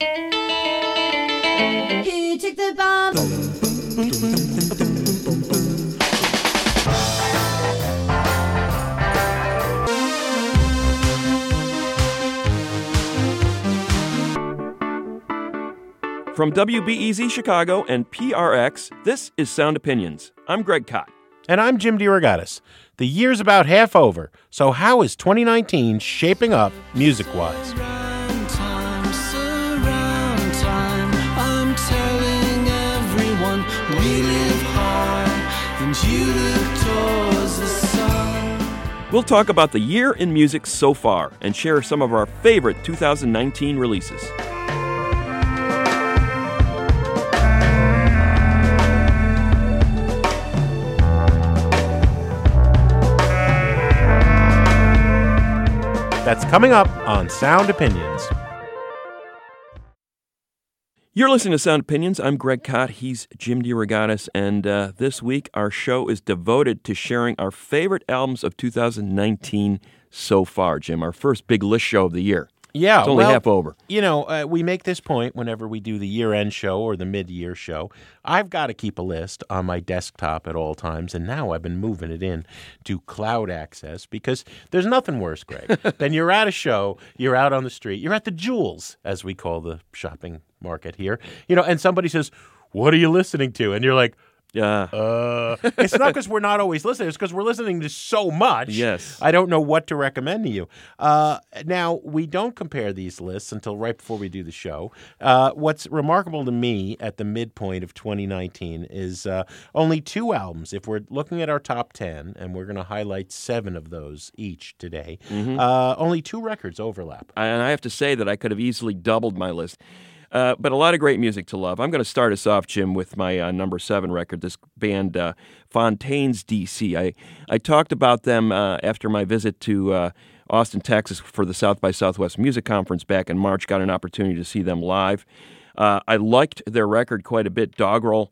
He took the bomb. From WBEZ Chicago and PRX, this is Sound Opinions. I'm Greg Kot. And I'm Jim DeRogatis. The year's about half over, so how is 2019 shaping up music wise? We'll talk about the year in music so far and share some of our favorite 2019 releases. That's coming up on Sound Opinions. You're listening to Sound Opinions. I'm Greg Kot. He's Jim DeRogatis. And uh, this week, our show is devoted to sharing our favorite albums of 2019 so far, Jim. Our first big list show of the year. Yeah, It's only well, half over. You know, uh, we make this point whenever we do the year-end show or the mid-year show. I've got to keep a list on my desktop at all times, and now I've been moving it in to cloud access because there's nothing worse, Greg, than you're at a show, you're out on the street, you're at the Jewels, as we call the shopping market here, you know, and somebody says, "What are you listening to?" And you're like. Yeah. Uh, it's not because we're not always listening. It's because we're listening to so much. Yes. I don't know what to recommend to you. Uh, now, we don't compare these lists until right before we do the show. Uh, what's remarkable to me at the midpoint of 2019 is uh, only two albums. If we're looking at our top 10, and we're going to highlight seven of those each today, uh, only two records overlap. and I have to say that I could have easily doubled my list. Uh, but a lot of great music to love. I'm going to start us off, Jim, with my uh, number seven record, this band uh, Fontaines DC. I, I talked about them uh, after my visit to uh, Austin, Texas for the South by Southwest Music Conference back in March. Got an opportunity to see them live. I liked their record quite a bit, Dogrel.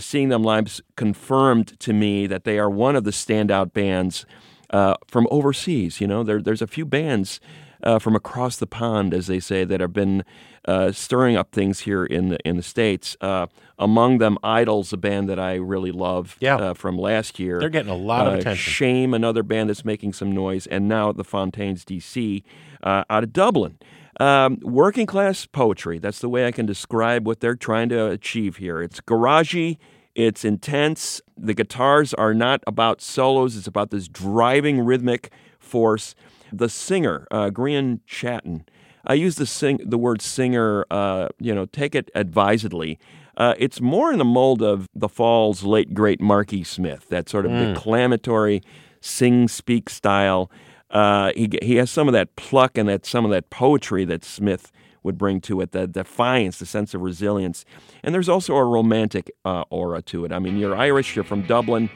Seeing them live confirmed to me that they are one of the standout bands uh, from overseas. You know, there, there's a few bands uh, from across the pond, as they say, that have been uh, stirring up things here in the in the states. Uh, among them, Idles, a band that I really love Yeah. uh, from last year. They're getting a lot of Uh, attention. Shame, another band that's making some noise, and now the Fontaines DC uh, out of Dublin. Um, working class poetry. That's the way I can describe what they're trying to achieve here. It's garagey. It's intense. The guitars are not about solos. It's about this driving rhythmic force. The singer, uh, Grian Chatten, I use the sing the word singer. Uh, you know, take it advisedly. Uh, it's more in the mold of the Fall's late great Marky Smith, that sort of declamatory sing speak style. Uh, he he has some of that pluck and that some of that poetry that Smith would bring to it, the defiance, the sense of resilience, and there's also a romantic uh, aura to it. I mean, you're Irish, you're from Dublin.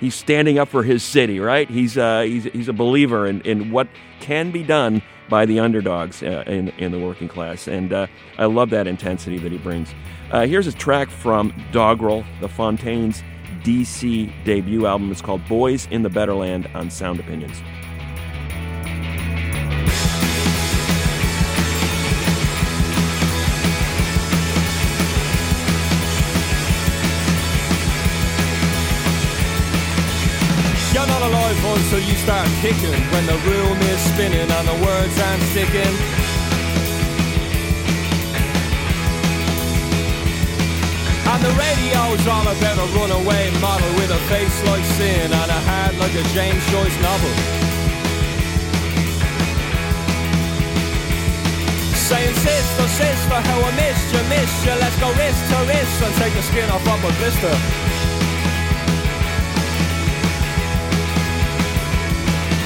He's standing up for his city, right? He's uh, he's he's a believer in, in what can be done by the underdogs uh, in in the working class, and uh, I love that intensity that he brings. Uh, here's a track from Dogrel, the Fontaines DC debut album. It's called "Boys in the Better Land" on Sound Opinions. Alive until you start kicking when the room is spinning and the words aren't sticking. And the radio's all about a runaway model with a face like sin and a heart like a James Joyce novel. Saying sister, sister, how I missed you, missed you. Let's go wrist to wrist and take the skin off of a blister.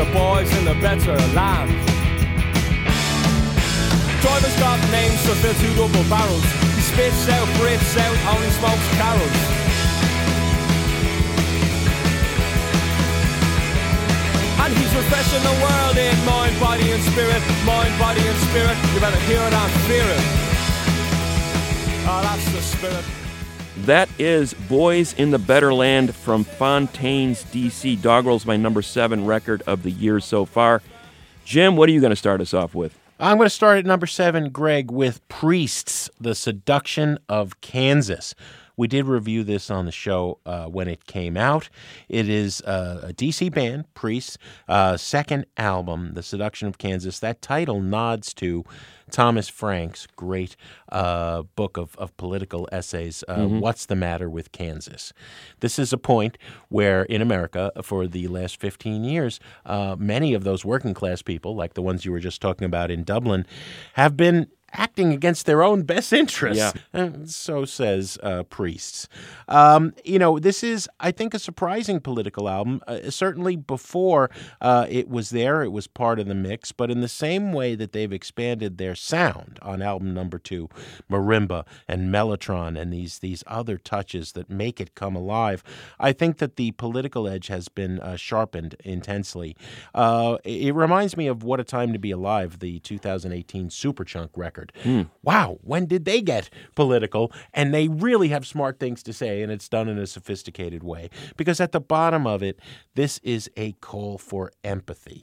the boys in the better land. Drivers got names to fill two double barrels. You spits out, breathes out, only smokes carols. And he's refreshing the world in mind, body, and spirit. Mind, body, and spirit. You better hear it and fear it. Oh, that's the spirit. That is Boys in the Better Land from Fontaines DC. Dogrel's my number seven record of the year so far. Jim, what are you going to start us off with? I'm going to start at number seven, Greg, with Priests, The Seduction of Kansas. We did review this on the show uh, when it came out. It is uh, a DC band, Priests, uh, second album, The Seduction of Kansas. That title nods to Thomas Frank's great uh, book of, of political essays, uh, What's the Matter with Kansas? This is a point where in America, for the last 15 years, uh, many of those working class people, like the ones you were just talking about in Dublin, have been acting against their own best interests. Uh, So says uh, priests. Um, you know, this is, I think, a surprising political album. Uh, certainly before uh, it was there, it was part of the mix. But in the same way that they've expanded their sound on album number two, marimba and mellotron, and these these other touches that make it come alive, I think that the political edge has been uh, sharpened intensely. Uh, it it reminds me of "What a Time to Be Alive," the 2018 Superchunk record. Hmm. Wow, when did they get political? And they really have smart things to say, and it's done in a sophisticated way. Because at the bottom of it, this is a call for empathy.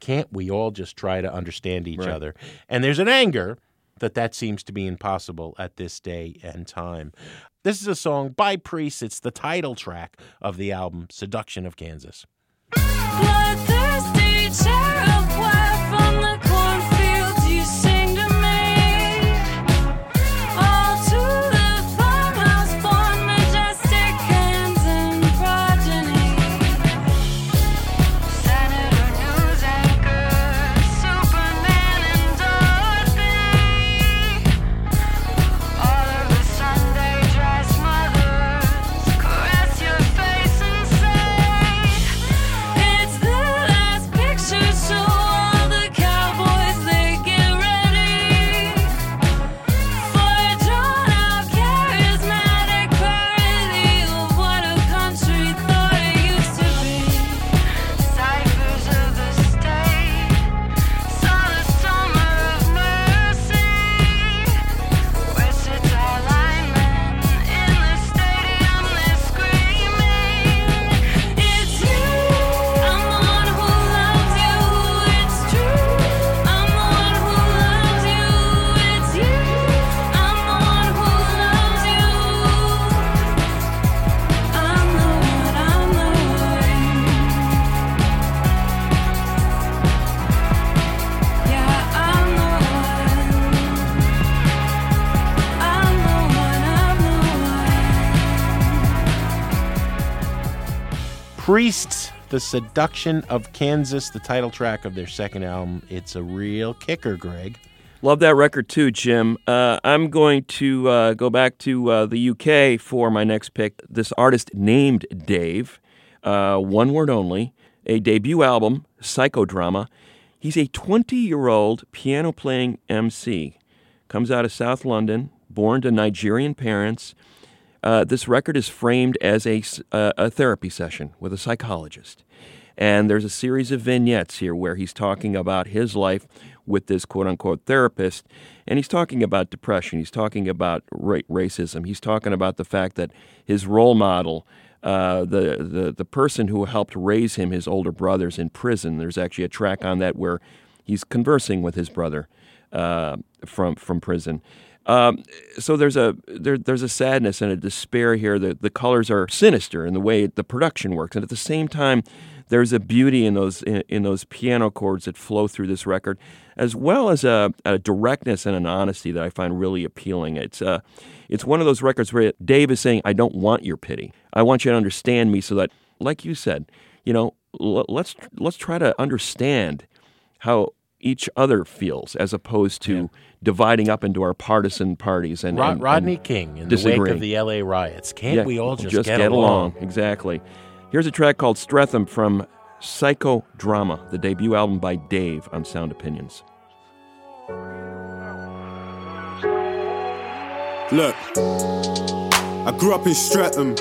Can't we all just try to understand each other? And there's an anger that that seems to be impossible at this day and time. This is a song by Priest. It's the title track of the album Seduction of Kansas. Priests, The Seduction of Kansas, the title track of their second album. It's a real kicker, Greg. Love that record too, Jim. Uh, I'm going to uh, go back to uh, the UK for my next pick. This artist named Dave, uh, one word only, a debut album, Psychodrama. He's a 20 year old piano playing MC. Comes out of South London, born to Nigerian parents. Uh, this record is framed as a, uh, a therapy session with a psychologist. And there's a series of vignettes here where he's talking about his life with this quote unquote therapist. And he's talking about depression. He's talking about ra- racism. He's talking about the fact that his role model, uh, the, the, the person who helped raise him, his older brother's in prison. There's actually a track on that where he's conversing with his brother uh, from, from prison. Um, so there's a there, there's a sadness and a despair here. The the colors are sinister in the way the production works, and at the same time, there's a beauty in those in, in those piano chords that flow through this record, as well as a, a directness and an honesty that I find really appealing. It's uh, it's one of those records where Dave is saying, "I don't want your pity. I want you to understand me, so that, like you said, you know, l- let's let's try to understand how." Each other feels, as opposed to dividing up into our partisan parties and, Rod- and- Rodney and King in the wake of the L.A. riots. Can't Yeah, we all just, get, along? Exactly. Here's a track called Streatham from Psychodrama, the debut album by Dave on Sound Opinions. Look, I grew up in Streatham.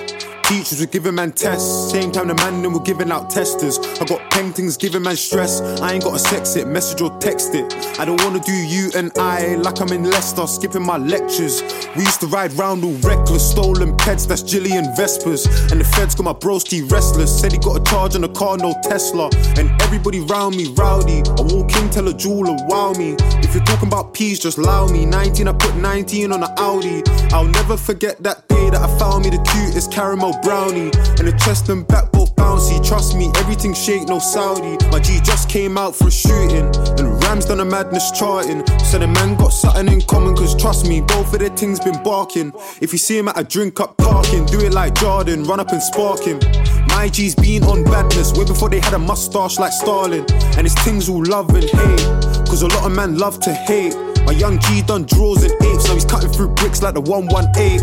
Teachers were giving man tests. Same time the man them were giving out testers. I got paintings giving man stress. I ain't gotta sex it, message or text it. I don't wanna do you and I like I'm in Leicester, skipping my lectures. We used to ride round all reckless, stolen pets, that's Jillian Vespers. And the feds got my broski restless. Said he got a charge on the car, no Tesla. And everybody round me rowdy. I walk in, tell a jeweler, wow me. If you're talking about peas, just allow me. 19, I put 19 on an Audi. I'll never forget that day that I found me the cutest caramel brownie. And the chest and back both bouncy. Trust me, everything shake, no Saudi. My G just came out for a shooting. And Ramz done a madness charting. So the man got something in common, cause trust me, both of their things been barking. If you see him at a drink up parking, do it like Jordan, run up and spark him. My G's been on badness way before they had a mustache like Stalin. And it's things all love and hate. Cause a lot of men love to hate. My young G done draws and apes, now he's cutting through bricks like the 118.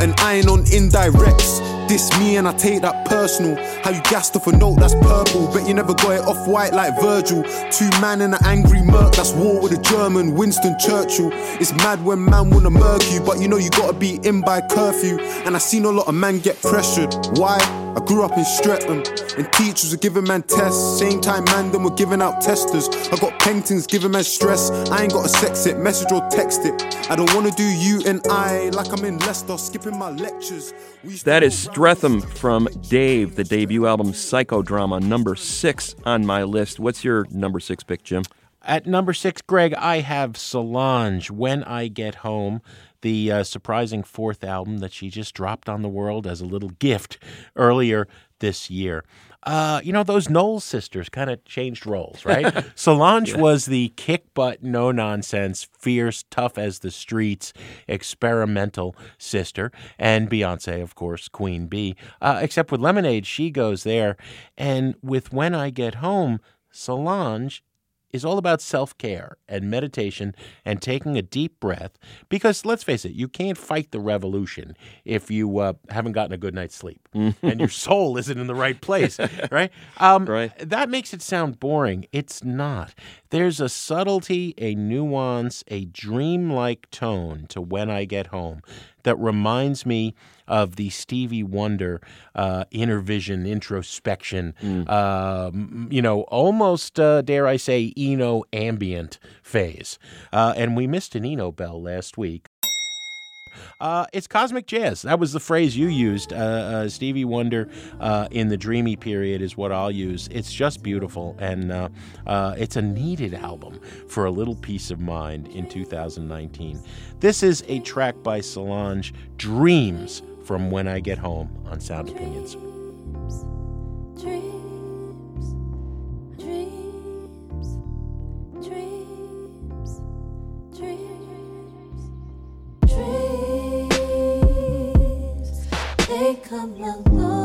And iron on indirects. This me and I take that personal. How you gassed off a note that's purple, but you never got it off white like Virgil. Two man in an angry murk, that's war with a German, Winston Churchill. It's mad when man wanna murk you, but you know you gotta be in by curfew. And I seen a lot of man get pressured. Why? I grew up in Streatham, and teachers were giving man tests. Same time, man, them were giving out testers. I got paintings giving man stress. I ain't gotta sex it, message or text it. I don't wanna do you and I like I'm in Leicester, skipping my lectures. That is Streatham from Dave, the debut album Psychodrama, number six on my list. What's your number six pick, Jim? At number six, Greg, I have Solange, When I Get Home, the uh, surprising fourth album that she just dropped on the world as a little gift earlier this year. Uh, you know, those Knowles sisters kind of changed roles, right? Solange was the kick butt, no nonsense, fierce, tough as the streets, experimental sister. And Beyonce, of course, Queen Bee. Uh, except with Lemonade, she goes there. And with When I Get Home, Solange is all about self care and meditation and taking a deep breath. Because let's face it, you can't fight the revolution if you uh, haven't gotten a good night's sleep and your soul isn't in the right place, right? Um, Right. That makes it sound boring. It's not. There's a subtlety, a nuance, a dreamlike tone to When I Get Home that reminds me of the Stevie Wonder uh, inner vision, introspection, um, you know, almost, uh, dare I say, Eno ambient phase. Uh, and we missed an Eno bell last week. Uh, it's cosmic jazz. That was the phrase you used. Uh, uh, Stevie Wonder uh, in the dreamy period is what I'll use. It's just beautiful, and uh, uh, it's a needed album for a little peace of mind in 2019. This is a track by Solange, Dreams from When I Get Home on Sound Opinions. Dreams, They come a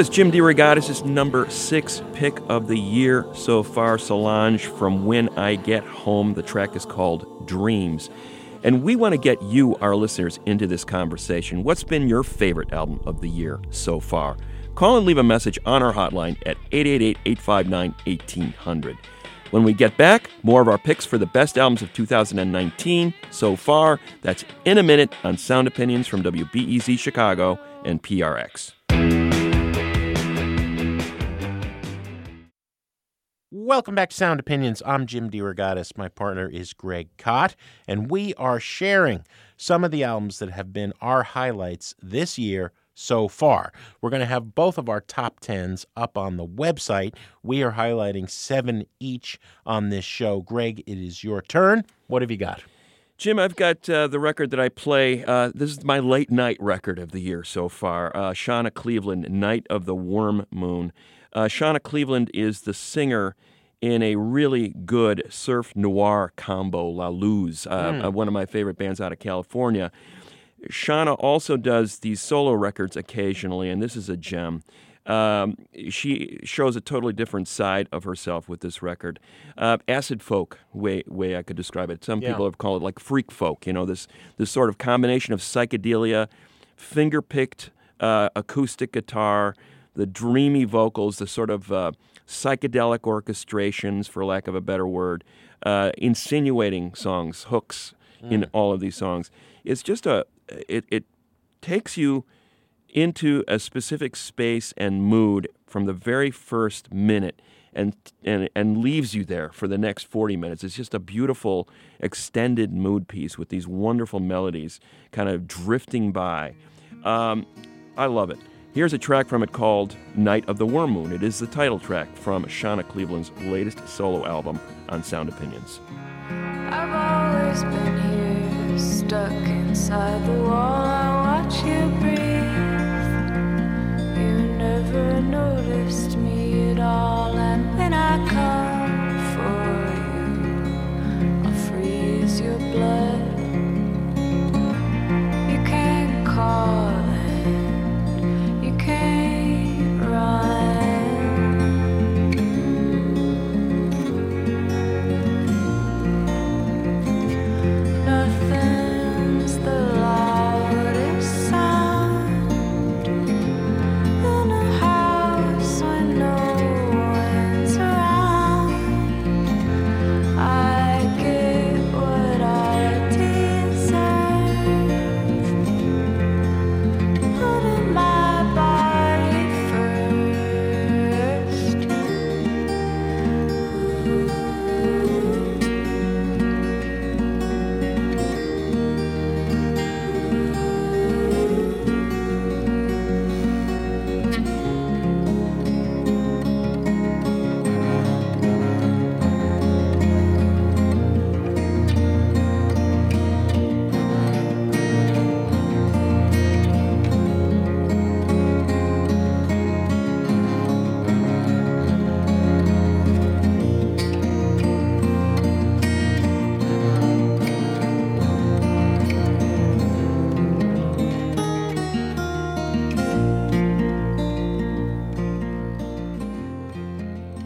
is Jim DeRogatis' number six pick of the year so far, Solange from When I Get Home. The track is called Dreams. And we want to get you, our listeners, into this conversation. What's been your favorite album of the year so far? Call and leave a message on our hotline at 888 859 1800. When we get back, more of our picks for the best albums of 2019 so far. That's in a minute on Sound Opinions from WBEZ Chicago and PRX. Welcome back to Sound Opinions. I'm Jim DeRogatis. My partner is Greg Kot, and we are sharing some of the albums that have been our highlights this year so far. We're going to have both of our top tens up on the website. We are highlighting seven each on this show. Greg, it is your turn. What have you got? Jim, I've got uh, the record that I play. Uh, this is my late night record of the year so far. Uh, Shana Cleveland, Night of the Worm Moon. Uh, Shana Cleveland is the singer in a really good surf noir combo, La Luz, uh, uh, one of my favorite bands out of California. Shana also does these solo records occasionally, and this is a gem. Um, she shows a totally different side of herself with this record. Uh, acid folk, way way I could describe it. Some Yeah. people have called it like freak folk. You know, this this sort of combination of psychedelia, finger picked uh, acoustic guitar, the dreamy vocals, the sort of uh, psychedelic orchestrations, for lack of a better word, uh, insinuating songs, hooks in all of these songs. It's just a it it takes you into a specific space and mood from the very first minute and and and leaves you there for the next 40 minutes. It's just a beautiful extended mood piece with these wonderful melodies kind of drifting by. Um, I love it. Here's a track from it called Night of the Worm Moon. It is the title track from Shana Cleveland's latest solo album on Sound Opinions. I've always been here, stuck inside the wall. I watch you breathe. You never noticed me at all, and when I come for you, I'll freeze your blood. You can't call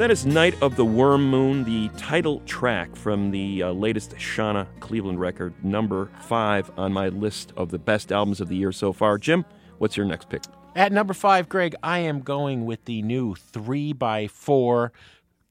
That is Night of the Worm Moon, the title track from the uh, latest Shana Cleveland record, number five on my list of the best albums of the year so far. Jim, what's your next pick? At number five, Greg, I am going with the new 3x4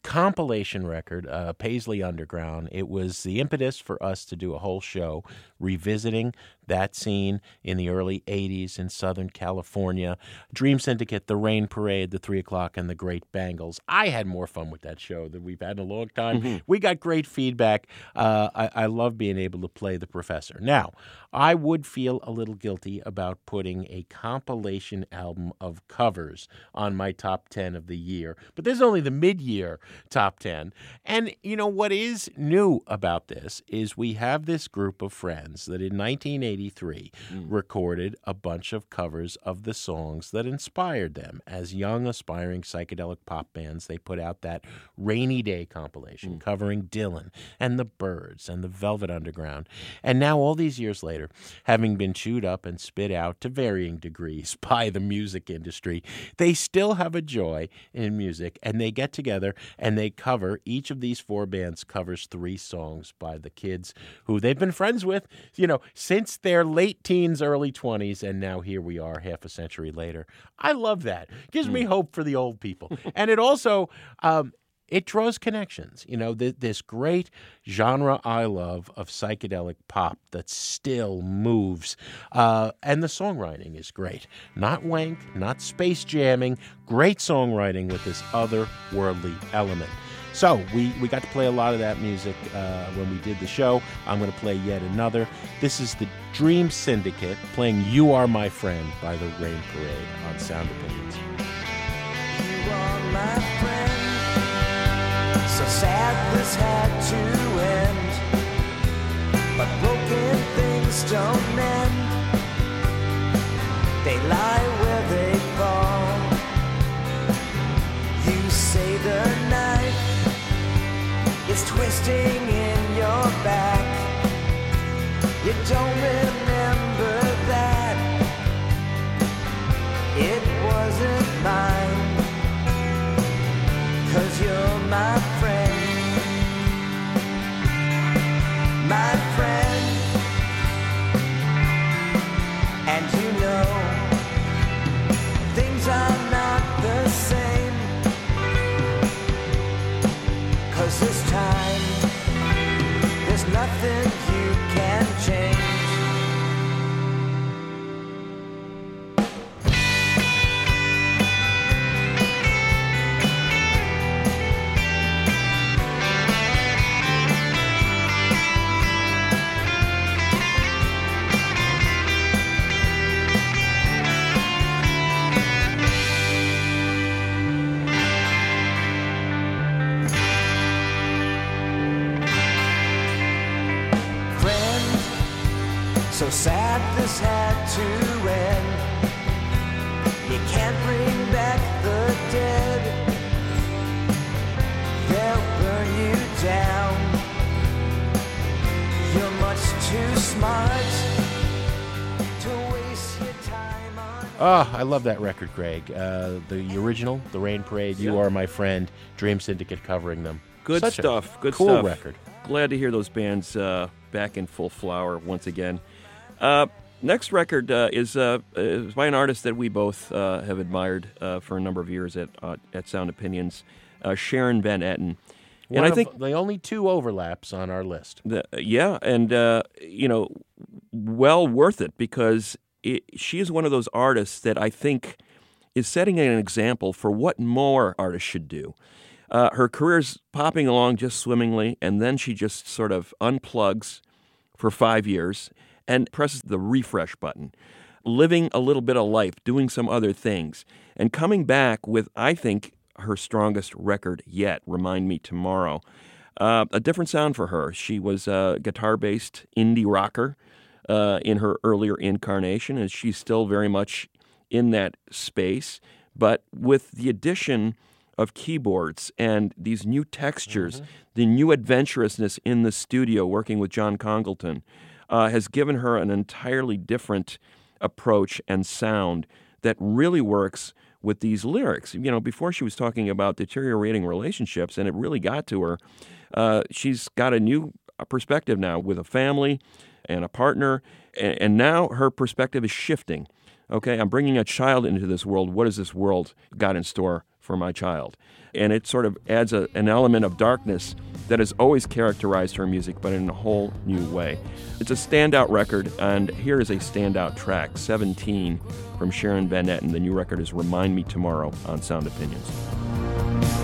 compilation record, uh, Paisley Underground. It was the impetus for us to do a whole show revisiting that scene in the early 80s in Southern California. Dream Syndicate, The Rain Parade, The Three O'Clock, and The Great Bangles. I had more fun with that show than we've had in a long time. We got great feedback. Uh, I, I love being able to play the professor. Now, I would feel a little guilty about putting a compilation album of covers on my top 10 of the year, but this is only the mid year top 10. And, you know, what is new about this is we have this group of friends that in 1983 mm. recorded a bunch of covers of the songs that inspired them. As young, aspiring psychedelic pop bands, they put out that Rainy Day compilation mm. covering Dylan and the Byrds and the Velvet Underground. And now, all these years later, having been chewed up and spit out to varying degrees by the music industry, they still have a joy in music and they get together and they cover each of these four bands covers three songs by the kids who they've been friends with, you know, since their late teens, early 20s, and now here we are half a century later. I love that. Gives me hope for the old people. and it also, um, it draws connections. You know, th- this great genre I love of psychedelic pop that still moves. Uh, and the songwriting is great. Not wank, not space jamming, great songwriting with this otherworldly element. So we, we got to play a lot of that music uh, when we did the show. I'm going to play yet another. This is the Dream Syndicate playing "You Are My Friend" by the Rain Parade on Sound Opinions. You are my friend. So sad this had to end. But broken things don't mend. They lie is twisting in your back. You don't remember that. It wasn't mine. Cause you're my I love that record, Greg. Uh, the original, The Rain Parade, You Are My Friend, Dream Syndicate covering them. Good Such stuff. Good cool stuff. record. Glad to hear those bands uh, back in full flower once again. Uh, next record uh, is, uh, is by an artist that we both uh, have admired uh, for a number of years at uh, at Sound Opinions, uh, Sharon Van Etten. One and I of think the only two overlaps on our list. the, yeah, and uh, you know, well worth it because it, she is one of those artists that I think is setting an example for what more artists should do. Uh, her career's popping along just swimmingly, and then she just sort of unplugs for five years and presses the refresh button, living a little bit of life, doing some other things, and coming back with, I think, her strongest record yet, Remind Me Tomorrow. Uh, a different sound for her. She was a guitar based indie rocker uh, in her earlier incarnation, and she's still very much in that space, but with the addition of keyboards and these new textures, the new adventurousness in the studio working with John Congleton uh, has given her an entirely different approach and sound that really works with these lyrics. You know, before she was talking about deteriorating relationships, and it really got to her. Uh, she's got a new perspective now with a family and a partner, and, and now her perspective is shifting. Okay, I'm bringing a child into this world. What has this world got in store for my child? And it sort of adds a, an element of darkness that has always characterized her music, but in a whole new way. It's a standout record, and here is a standout track 17 from Sharon Van Etten. The new record is Remind Me Tomorrow on Sound Opinions.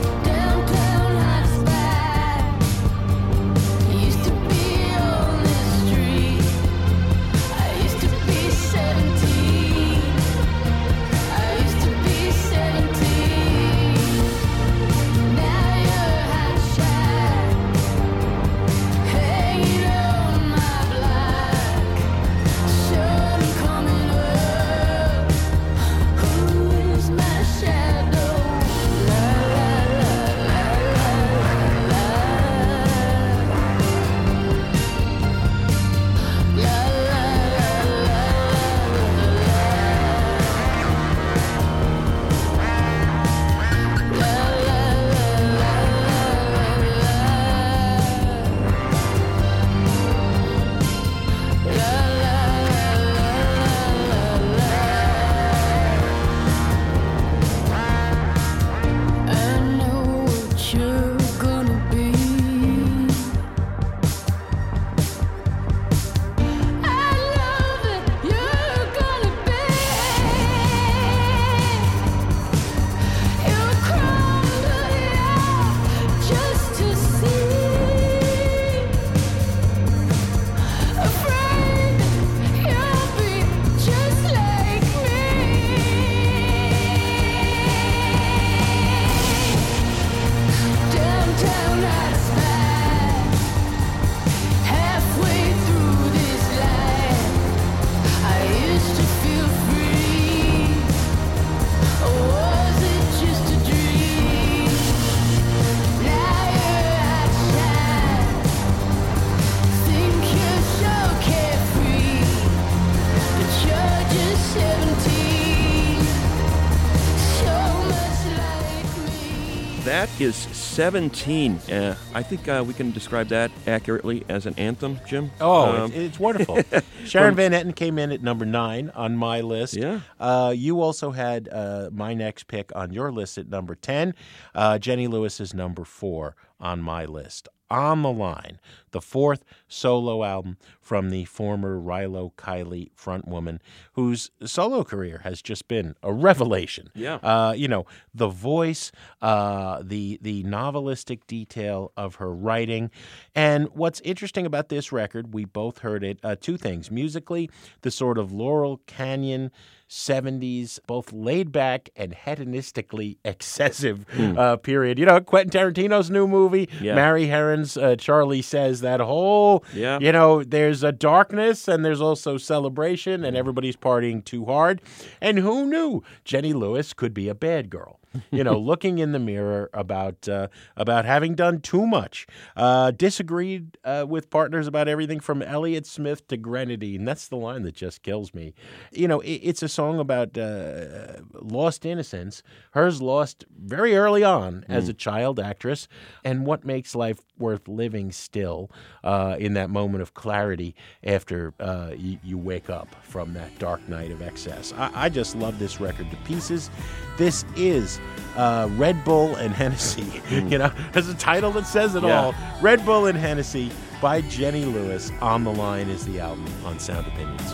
Is 17. Uh, I think uh, we can describe that accurately as an anthem, Jim. Oh, Um, it's, it's wonderful. Sharon Van Etten came in at number nine on my list. Yeah. Uh, you also had uh, my next pick on your list at number 10. Uh, Jenny Lewis is number four on my list. On the Line, the fourth solo album from the former Rilo Kiley frontwoman, whose solo career has just been a revelation. Yeah. Uh, you know, the voice, uh, the the novelistic detail of her writing, and what's interesting about this record, we both heard it. Uh, two things: musically, the sort of Laurel Canyon. 70s, both laid back and hedonistically excessive uh, period. You know, Quentin Tarantino's new movie, Yeah. Mary Harron's uh, Charlie Says, that whole, Yeah. you know, there's a darkness and there's also celebration and everybody's partying too hard. And who knew Jenny Lewis could be a bad girl? You know, looking in the mirror about uh, about having done too much, uh, disagreed uh, with partners about everything from Elliott Smith to Grenadine. And that's the line that just kills me. You know, it, it's a song about uh, lost innocence. Hers lost very early on as a child actress, and what makes life worth living still uh, in that moment of clarity after uh, you, you wake up from that dark night of excess. I, I just love this record to pieces. This is uh, Red Bull and Hennessy. you know, there's a title that says it Yeah. all. Red Bull and Hennessy by Jenny Lewis. On the Line is the album on Sound Opinions.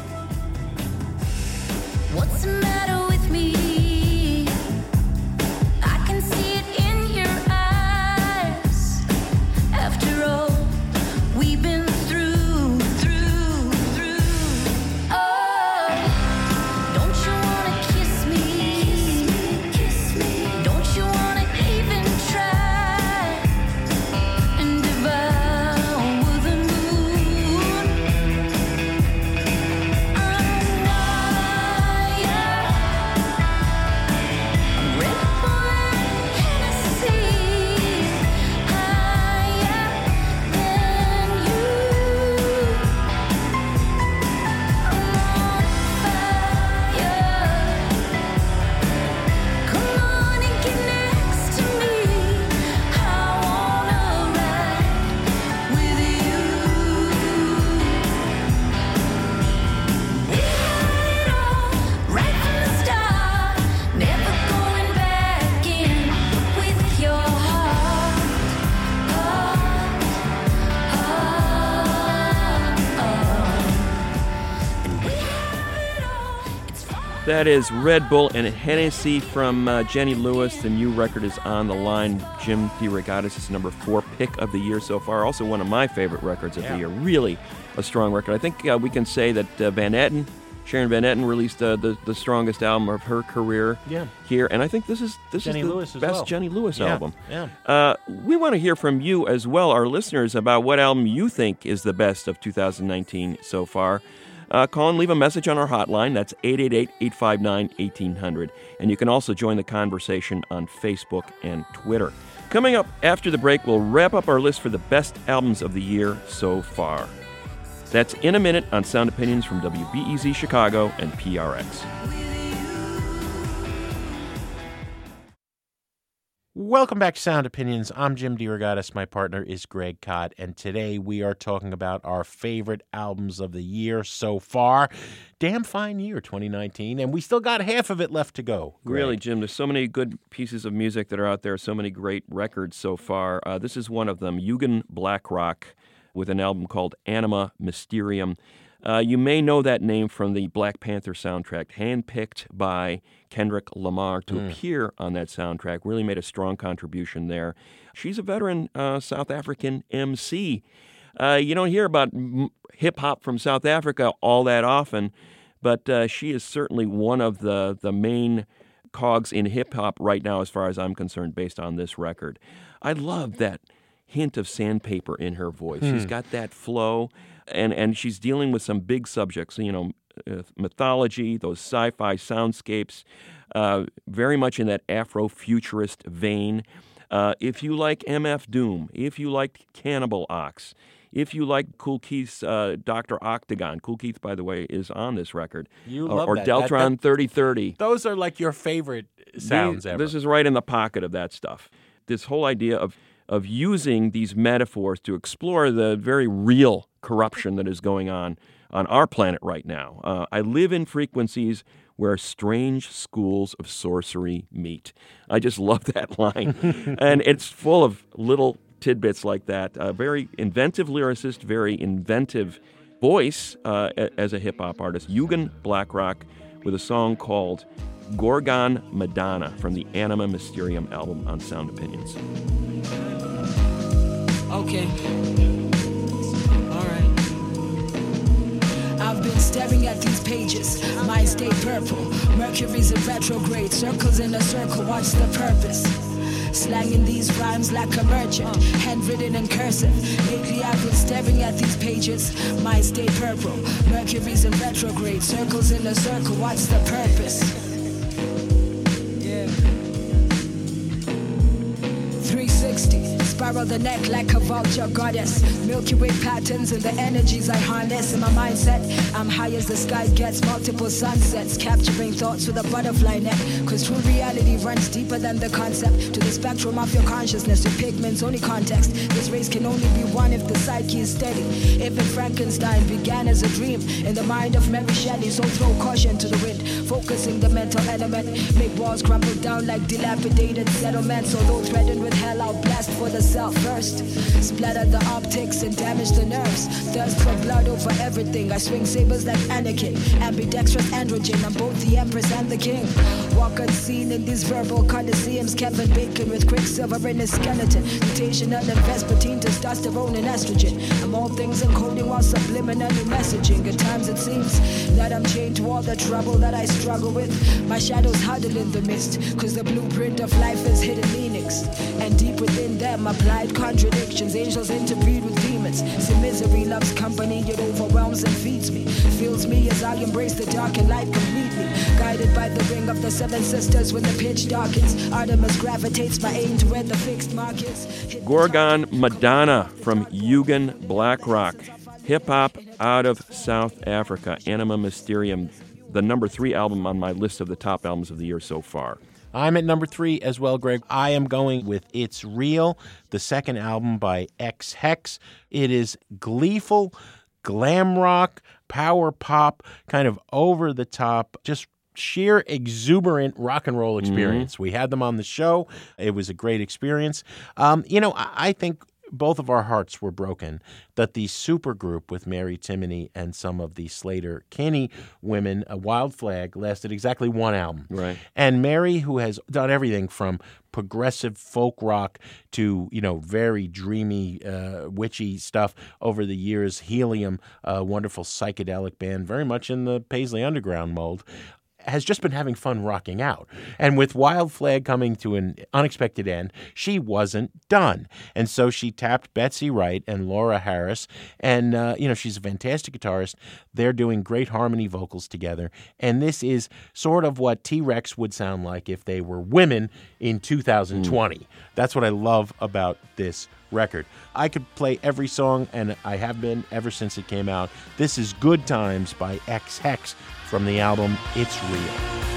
What's the matter That is Red Bull and Hennessy from uh, Jenny Lewis. The new record is on the line. Jim DeRogatis is number four pick of the year so far. Also, one of my favorite records of Yeah. the year. Really a strong record. I think uh, we can say that uh, Van Etten, Sharon Van Etten, released uh, the the strongest album of her career Yeah. here, and I think this is this Jenny is the Lewis best well. Jenny Lewis Yeah, album. yeah. Uh, we want to hear from you as well, our listeners, about what album you think is the best of 2019 so far. Uh, call and leave a message on our hotline. That's 888 859 1800. And you can also join the conversation on Facebook and Twitter. Coming up after the break, we'll wrap up our list for the best albums of the year so far. That's in a minute on Sound Opinions from WBEZ Chicago and PRX. Welcome back to Sound Opinions. I'm Jim DeRogatis. My partner is Greg Kot, and today we are talking about our favorite albums of the year so far. Damn fine year, 2019, and we still got half of it left to go. Greg. Really, Jim, there's so many good pieces of music that are out there, so many great records so far. Uh, this is one of them, Eugen Blackrock, with an album called Anima Mysterium. Uh, you may know that name from the Black Panther soundtrack, handpicked by Kendrick Lamar to appear on that soundtrack. Really made a strong contribution there. She's a veteran uh, South African MC. Uh, you don't hear about m- hip hop from South Africa all that often, but uh, she is certainly one of the the main cogs in hip hop right now, as far as I'm concerned, based on this record. I love that hint of sandpaper in her voice. She's got that flow, and and she's dealing with some big subjects. You know, uh, mythology, those sci-fi soundscapes, uh, very much in that Afro-futurist vein. Uh, if you like MF Doom, if you like Cannibal Ox, if you like Kool Keith's uh, Doctor Octagon, Kool Keith, by the way, is on this record. You or, love or that. That- Deltron that- 3030. Those are like your favorite sounds ever. This is right in the pocket of that stuff. this whole idea of of using these metaphors to explore the very real corruption that is going on on our planet right now. Uh, I live in frequencies where strange schools of sorcery meet. I just love that line. and it's full of little tidbits like that. A very inventive lyricist, very inventive voice uh, as a hip hop artist. Yugen Blakrok with a song called Gorgon Madonna from the Anima Mysterium album on Sound Opinions. Okay. I've been staring at these pages. Mine stay purple. Mercury's in retrograde. Circles in a circle. What's the purpose? Slanging these rhymes like a merchant, handwritten in cursive. Lately I've been staring at these pages. Mine stay purple. Mercury's in retrograde. Circles in a circle. What's the purpose? Yeah. 360. Spiral the neck like a vulture goddess. Milky Way patterns and the energies I harness in my mindset. I'm high as the sky gets, multiple sunsets. Capturing thoughts with a butterfly net. Cause true reality runs deeper than the concept. To the spectrum of your consciousness, with pigments only context. This race can only be won if the psyche is steady. Even Frankenstein began as a dream in the mind of Mary Shelley. So throw caution to the wind, focusing the mental element. Make walls crumble down like dilapidated settlements. Although threatened with hell, I'll blast for the self first. Splatter the optics and damage the nerves. Thirst for blood over everything. I swing sabers like Anakin. Ambidextrous androgen. I'm both the empress and the king. Walk unseen in these verbal coliseums. Kevin Bacon with quicksilver in his skeleton. Mutational and vespertine, to testosterone and estrogen. I'm all things encoding while subliminally messaging. At times it seems that I'm chained to all the trouble that I struggle with. My shadows huddle in the mist. Cause the blueprint of life is hidden meanings. And deep within them, applied contradictions. Angels interbreed with demons. See, misery loves company, it overwhelms and feeds me. Fills me as I embrace the dark and light completely. Guided by the ring of the seven sisters when the pitch darkens. Artemis gravitates my aim to where the fixed mark is. Hidden Gorgon Madonna from Yugen Blakrok. Hip hop out of South Africa. Anima Mysterium, the number three album on my list of the top albums of the year so far. I'm at number three as well, Greg. I am going with It's Real, the second album by Ex Hex. It is gleeful, glam rock, power pop, kind of over the top, just sheer exuberant rock and roll experience. We had them on the show. It was a great experience. Um, you know, I, I think both of our hearts were broken that the supergroup with Mary Timony and some of the Sleater-Kinney women, a Wild Flag, lasted exactly one album. Right. And Mary, who has done everything from progressive folk rock to you know very dreamy, uh, witchy stuff over the years, Helium, a wonderful psychedelic band, very much in the Paisley Underground mold has just been having fun rocking out. And with Wild Flag coming to an unexpected end, she wasn't done. And so she tapped Betsy Wright and Laura Harris. And, uh, you know, she's a fantastic guitarist. They're doing great harmony vocals together. And this is sort of what T Rex would sound like if they were women in 2020. That's what I love about this record. I could play every song, and I have been ever since it came out. This is Good Times by Ex Hex from the album It's Real.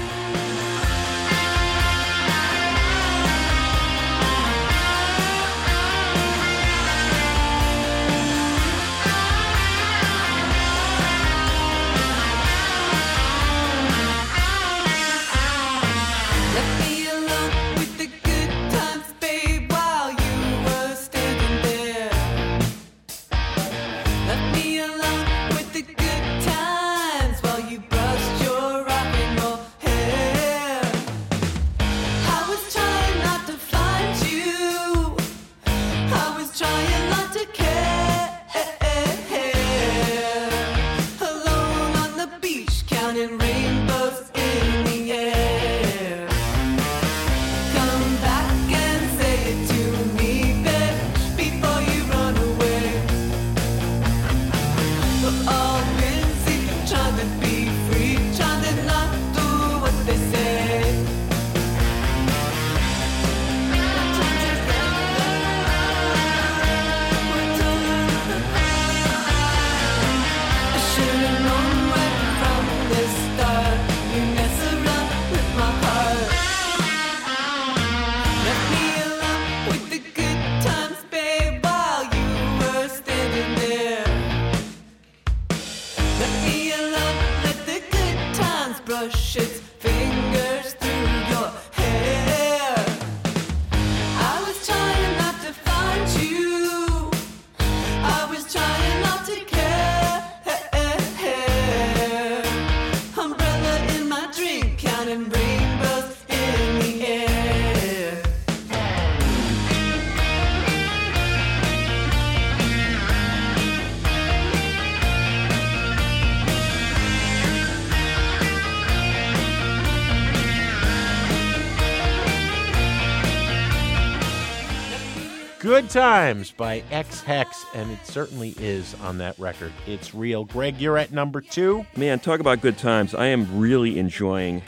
Good Times by Ex Hex, and it certainly is on that record. It's real. Greg, you're at number two. Man, talk about good times. I am really enjoying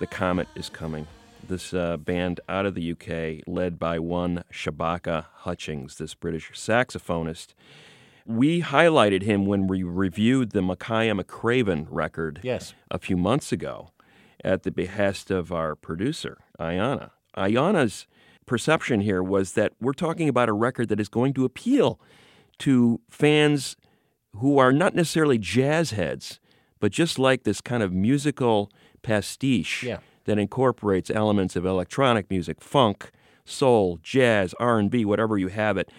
The Comet is Coming. This uh, band out of the UK, led by one Shabaka Hutchings, this British saxophonist. We highlighted him when we reviewed the Makaya McCraven record Yes. a few months ago at the behest of our producer, Ayana. Ayana's perception here was that we're talking about a record that is going to appeal to fans who are not necessarily jazz heads, but just like this kind of musical pastiche Yeah. that incorporates elements of electronic music, funk, soul, jazz, R&B, whatever you have it.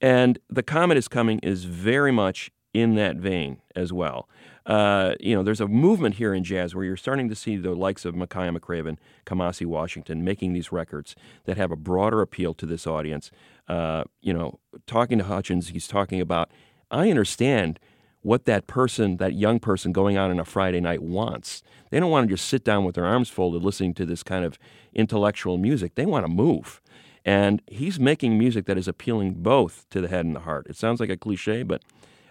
And The Comet is Coming is very much in that vein as well. Uh, you know, there's a movement here in jazz where you're starting to see the likes of Makaya McCraven, Kamasi Washington making these records that have a broader appeal to this audience. Uh, you know, talking to Hutchings, he's talking about, I understand what that person, that young person going out on a Friday night wants. They don't want to just sit down with their arms folded listening to this kind of intellectual music. They want to move. And he's making music that is appealing both to the head and the heart. It sounds like a cliche, but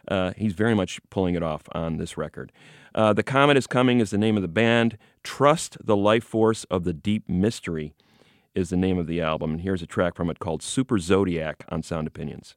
uh, he's very much pulling it off on this record. Uh, the Comet is Coming is the name of the band. Trust the Life Force of the Deep Mystery is the name of the album. And here's a track from it called Super Zodiac on Sound Opinions.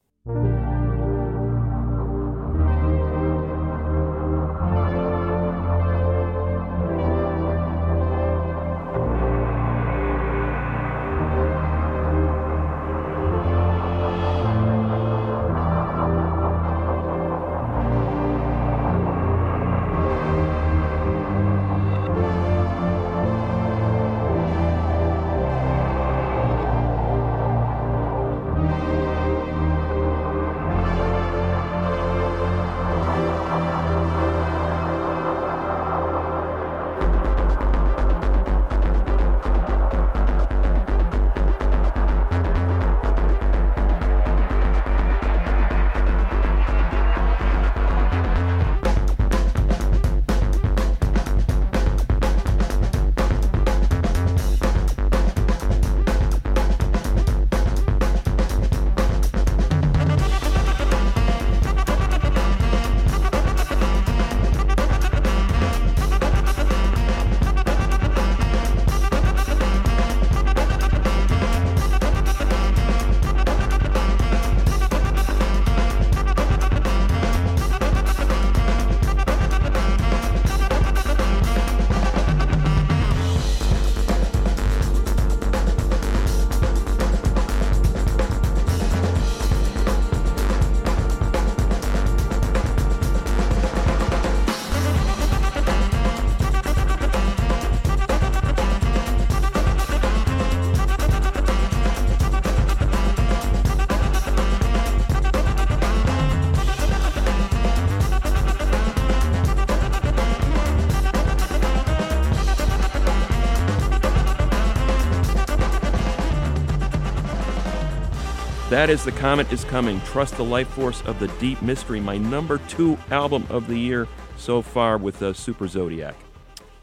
That is The Comet is Coming. Trust the Life Force of the Deep Mystery, my number two album of the year so far with uh, Super Zodiac.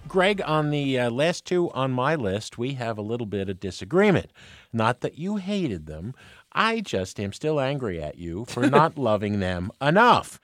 Greg, on the uh, last two on my list, we have a little bit of disagreement. Not that you hated them, I just am still angry at you for not loving them enough.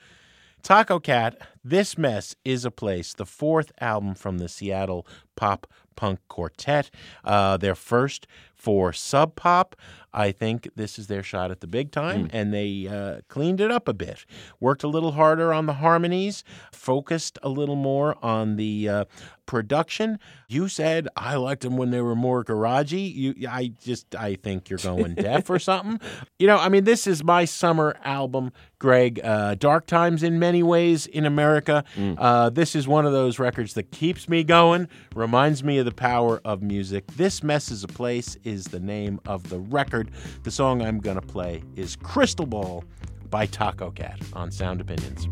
Tacocat, This Mess is a Place, the fourth album from the Seattle pop punk quartet. Uh, their first for Sub Pop. I think this is their shot at the big time, and they uh, cleaned it up a bit. Worked a little harder on the harmonies, focused a little more on the uh, production. You said I liked them when they were more garagey. You, I just, I think you're going deaf or something. You know, I mean, this is my summer album, Greg. Uh, dark times in many ways in America. America. Uh, this is one of those records that keeps me going, reminds me of the power of music. This Mess is a Place is the name of the record. The song I'm going to play is Crystal Ball by Tacocat on Sound Opinions.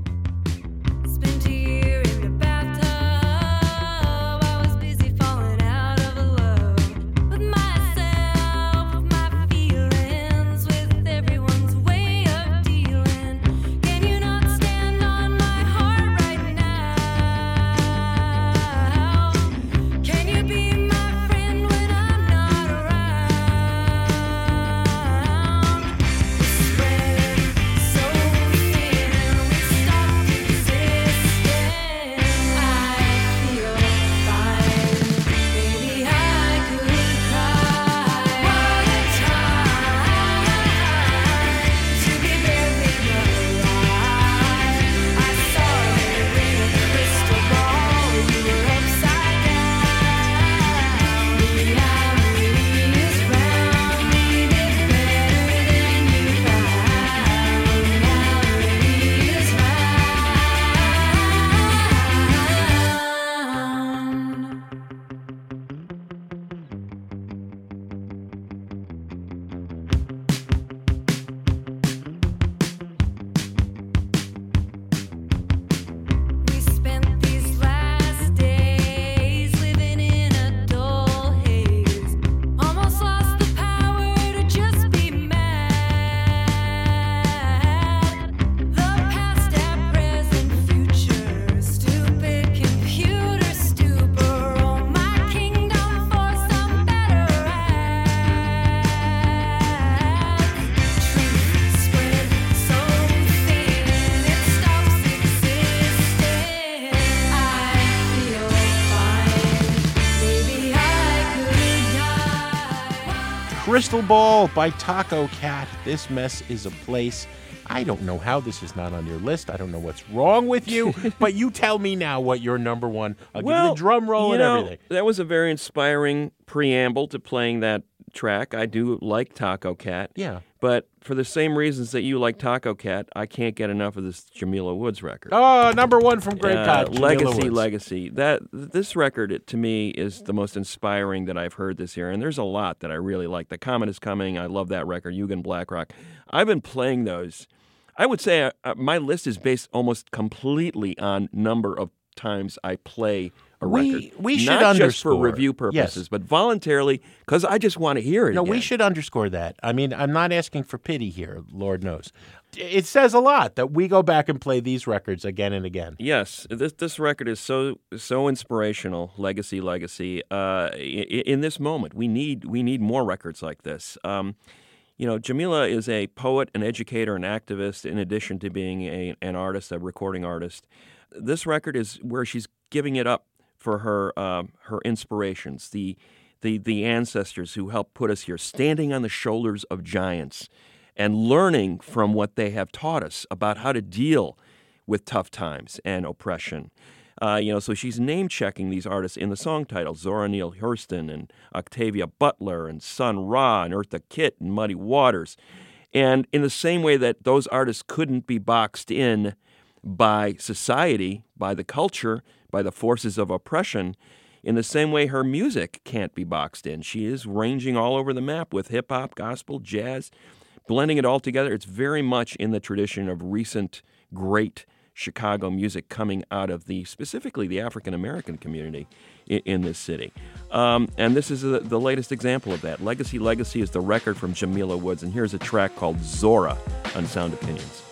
Ball by Tacocat. This mess is a place. I don't know how this is not on your list. I don't know what's wrong with you, but you tell me now what your number one. I'll give you the drum roll you and know, everything. That was a very inspiring preamble to playing that track. I do like Tacocat. Yeah. But for the same reasons that you like Tacocat, I can't get enough of this Jamila Woods record. Oh, number one from Grape Uh. Legacy, legacy. That this record it, to me is the most inspiring that I've heard this year, and there's a lot that I really like. The Comet is coming. I love that record. Yugen Blakrok. I've been playing those. I would say uh, uh, my list is based almost completely on number of times I play a We- record. we should not just for underscore- review yes. purposes, but voluntarily because I just want to hear it. No, we should underscore that. I mean, I'm not asking for pity here, Lord knows. It says a lot that we go back and play these records again and again. Yes, this this record is so so inspirational. Legacy, legacy. Uh, in, in this moment, we need we need more records like this. Um, you know, Jamila is a poet, an educator, an activist. In addition to being a, an artist, a recording artist, this record is where she's giving it up for her um, her inspirations, the the the ancestors who helped put us here, standing on the shoulders of giants, and learning from what they have taught us about how to deal with tough times and oppression. Uh, you know, so she's name checking these artists in the song titles: Zora Neale Hurston and Octavia Butler and Sun Ra and Eartha Kitt and Muddy Waters. And in the same way that those artists couldn't be boxed in by society, by the culture, by the forces of oppression, in the same way her music can't be boxed in. She is ranging all over the map with hip hop, gospel, jazz, blending it all together. It's very much in the tradition of recent great Chicago music coming out of the specifically the African American community in, in this city. Um, and this is the the latest example of that. Legacy Legacy is the record from Jamila Woods, and here's a track called Zora on Sound Opinions.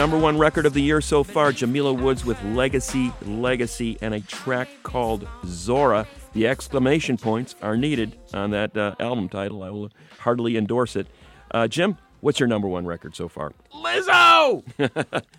Number one record of the year so far. Jamila Woods with Legacy, Legacy, and a track called Zora. The exclamation points are needed on that uh, album title. I will heartily endorse it. Uh, Jim, what's your number one record so far? Lizzo.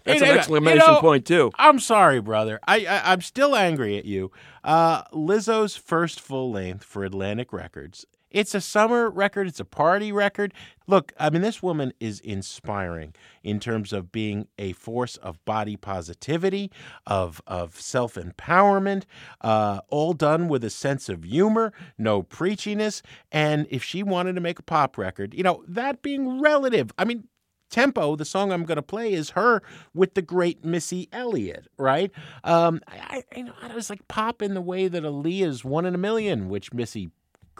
That's an exclamation you know, point, too. I'm sorry, brother. I, I I'm still angry at you. Uh, Lizzo's first full length for Atlantic Records. It's a summer record. It's a party record. Look, I mean, this woman is inspiring in terms of being a force of body positivity, of of self empowerment, uh, all done with a sense of humor, no preachiness. And if she wanted to make a pop record, you know, that being relative. I mean, Tempo, the song I'm going to play, is her with the great Missy Elliott, right? Um, I, I, you know, I was like pop in the way that Aaliyah's "One in a Million, which Missy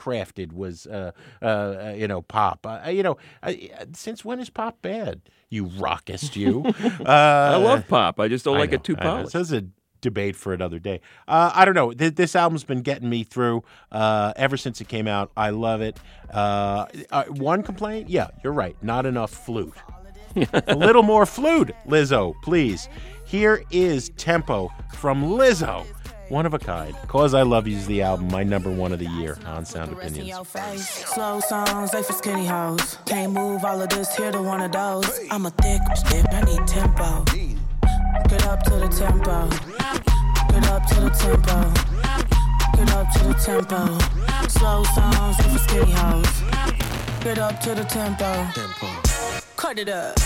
crafted, was, uh, uh, uh, you know, pop. Uh, you know, uh, since when is pop bad? You rockist, you. uh, I love pop. I just don't I like know, it too polished. This is a debate for another day. Uh, I don't know. Th- this album's been getting me through uh, ever since it came out. I love it. Uh, uh, one complaint? Yeah, you're right. Not enough flute. a little more flute, Lizzo, please. Here is Tempo from Lizzo. One of a kind. Cuz I Love You's the album, my number one of the year on Sound Opinions. Slow songs, they for skinny hoes. Can't move all of this here to one of those. I'm a thick stick, I need tempo. Get up to the tempo. Get up to the tempo. Get up to the tempo. Slow songs, they for skinny hoes. Get up to the tempo. Cut it up,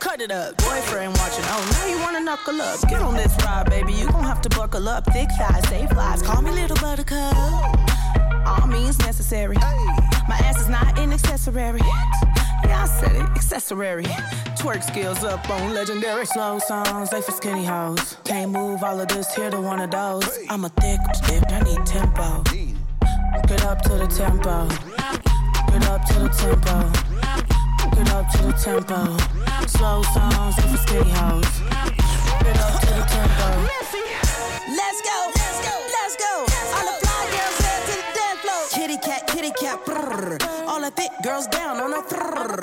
cut it up. Boyfriend watching. Oh, now you wanna knuckle up. Get on this ride, baby. You gon' have to buckle up. Thick thighs, safe lives. Call me little buttercup. All means necessary. My ass is not an accessory. Yeah, I said it, accessory. Twerk skills up on legendary. Slow songs, they for skinny hoes. Can't move all of this here to one of those. I'm a thick stick, I need tempo. Get up to the tempo. Get up to the tempo. Tempo. Slow songs, for skinny hoes. Get up to the tempo. Let's go, let's go, let's go. All the fly girls head to the dance floor. Kitty cat, kitty cat. All the thick girls down on a brrr.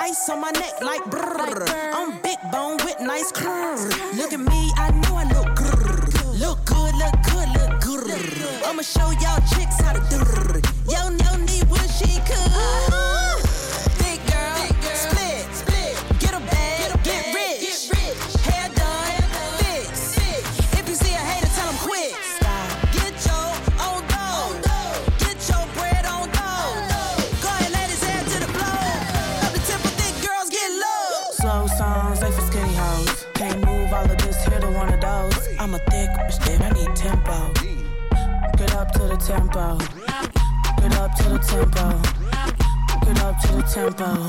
Ice on my neck like brrr. I'm big bone with nice curves. Look at me, I know I look grrr. Look good, look good, look good. I'ma show y'all chicks how to do. Tempo. Get up to the tempo. Get up to the tempo.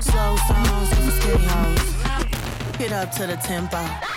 Slow songs, they for skinny hoes. Get up to the tempo.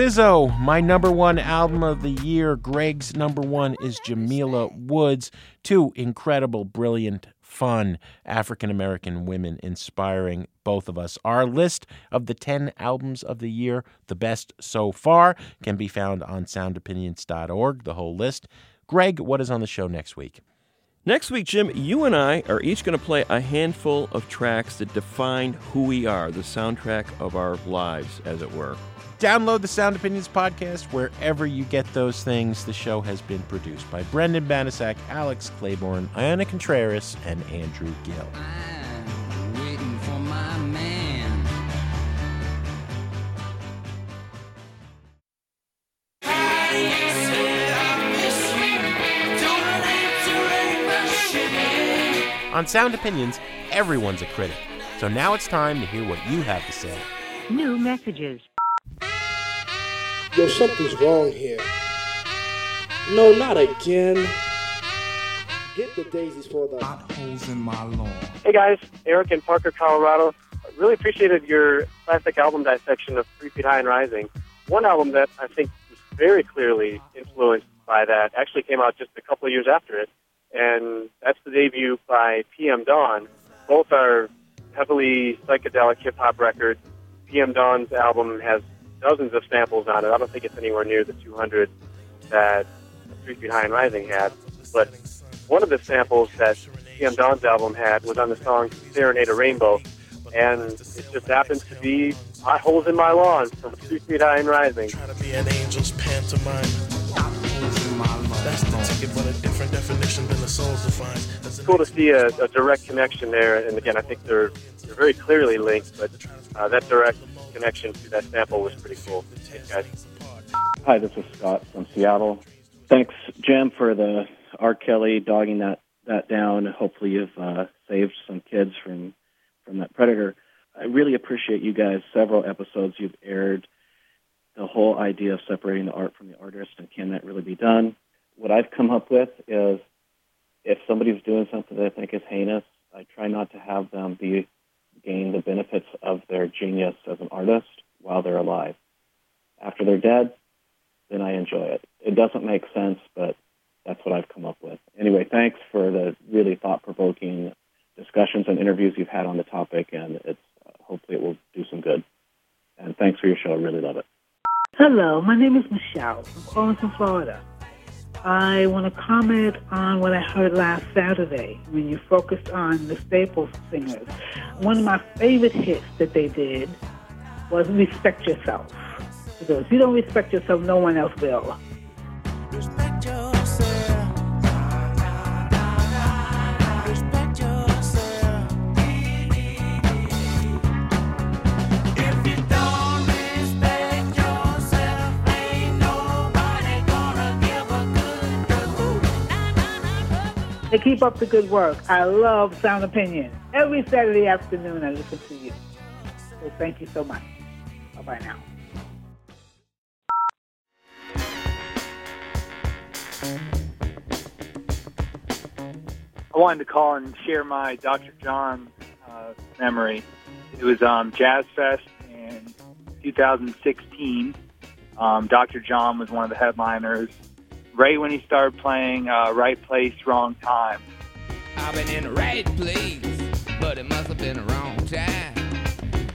Lizzo, my number one album of the year. Greg's number one is Jamila Woods. Two incredible, brilliant, fun African American women inspiring both of us. Our list of the 10 albums of the year, the best so far, can be found on soundopinions.org, the whole list. Greg, what is on the show next week? Next week, Jim, you and I are each going to play a handful of tracks that define who we are, the soundtrack of our lives, as it were. Download the Sound Opinions podcast wherever you get those things. The show has been produced by Brendan Banaszak, Alex Claiborne, Ayana Contreras, and Andrew Gill. On Sound Opinions, everyone's a critic. So now it's time to hear what you have to say. New messages. Yo, something's wrong here. No, not again. Get the daisies for the potholes in my lawn. Hey guys, Eric in Parker, Colorado. I really appreciated your classic album dissection of Three Feet High and Rising. One album that I think was very clearly influenced by that actually came out just a couple of years after it, and that's the debut by PM Dawn. Both are heavily psychedelic hip hop records. PM Dawn's album has dozens of samples on it. I don't think it's anywhere near the 200 that Three Feet High and Rising had. But one of the samples that PM Dawn's album had was on the song Serenade a Rainbow. And it just happens to be Potholes in My Lawn from Three Feet High and Rising. That's the ticket, but a different definition than the soul's defines. It's cool to see a, a direct connection there. And again, I think they're, they're very clearly linked, but uh, that direct connection to that sample was pretty cool. Thanks, guys. Hi, this is Scott from Seattle. Thanks, Jim, for the R. Kelly dogging that, that down. Hopefully, you've uh, saved some kids from from that predator. I really appreciate you guys. Several episodes you've aired the whole idea of separating the art from the artist, and can that really be done? What I've come up with is if somebody's doing something that I think is heinous, I try not to have them be gain the benefits of their genius as an artist while they're alive. After they're dead, then I enjoy it. It doesn't make sense, but that's what I've come up with. Anyway, thanks for the really thought-provoking discussions and interviews you've had on the topic, and it's hopefully it will do some good. And thanks for your show. I really love it. Hello, my name is Michelle. I'm calling from Florida. I want to comment on what I heard last Saturday when you focused on the Staples singers. One of my favorite hits that they did was Respect Yourself. Because if you don't respect yourself, no one else will. They keep up the good work. I love Sound Opinion. Every Saturday afternoon, I listen to you. So thank you so much. Bye bye now. I wanted to call and share my Dr. John uh, memory. It was um, Jazz Fest in 2016. Um, Dr. John was one of the headliners. Right when he started playing uh, Right Place, Wrong Time. I've been in the right place, but it must have been the wrong time.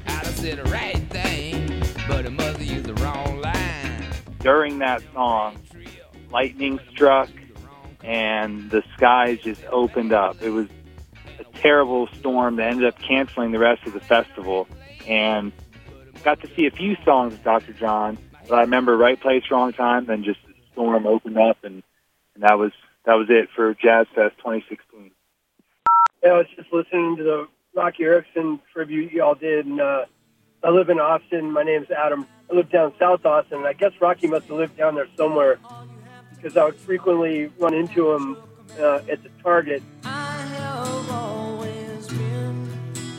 I done said the right thing, but it must have used the wrong line. During that song, lightning struck and the skies just opened up. It was a terrible storm that ended up canceling the rest of the festival. And got to see a few songs of Dr. John, but I remember Right Place, Wrong Time, then just storm opened up, and, and that was that was it for Jazz Fest 2016. Yeah, I was just listening to the Roky Erickson tribute y'all did, and uh, I live in Austin. My name's Adam. I live down South Austin, and I guess Roky must have lived down there somewhere because I would frequently run into him uh, at the Target. have always been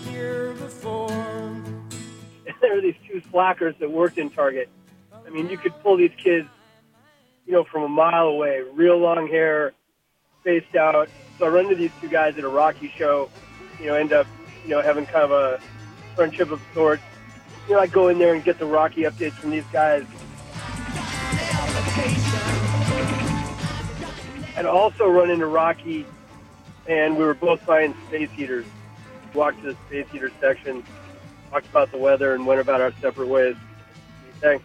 here before. there were these two slackers that worked in Target. I mean, you could pull these kids, you know, from a mile away, real long hair, spaced out. So I run into these two guys at a Roky show, you know, end up, you know, having kind of a friendship of sorts. You know, I go in there and get the Roky updates from these guys. And also run into Roky, and we were both buying space heaters. Walked to the space heater section, talked about the weather, and went about our separate ways. Thanks.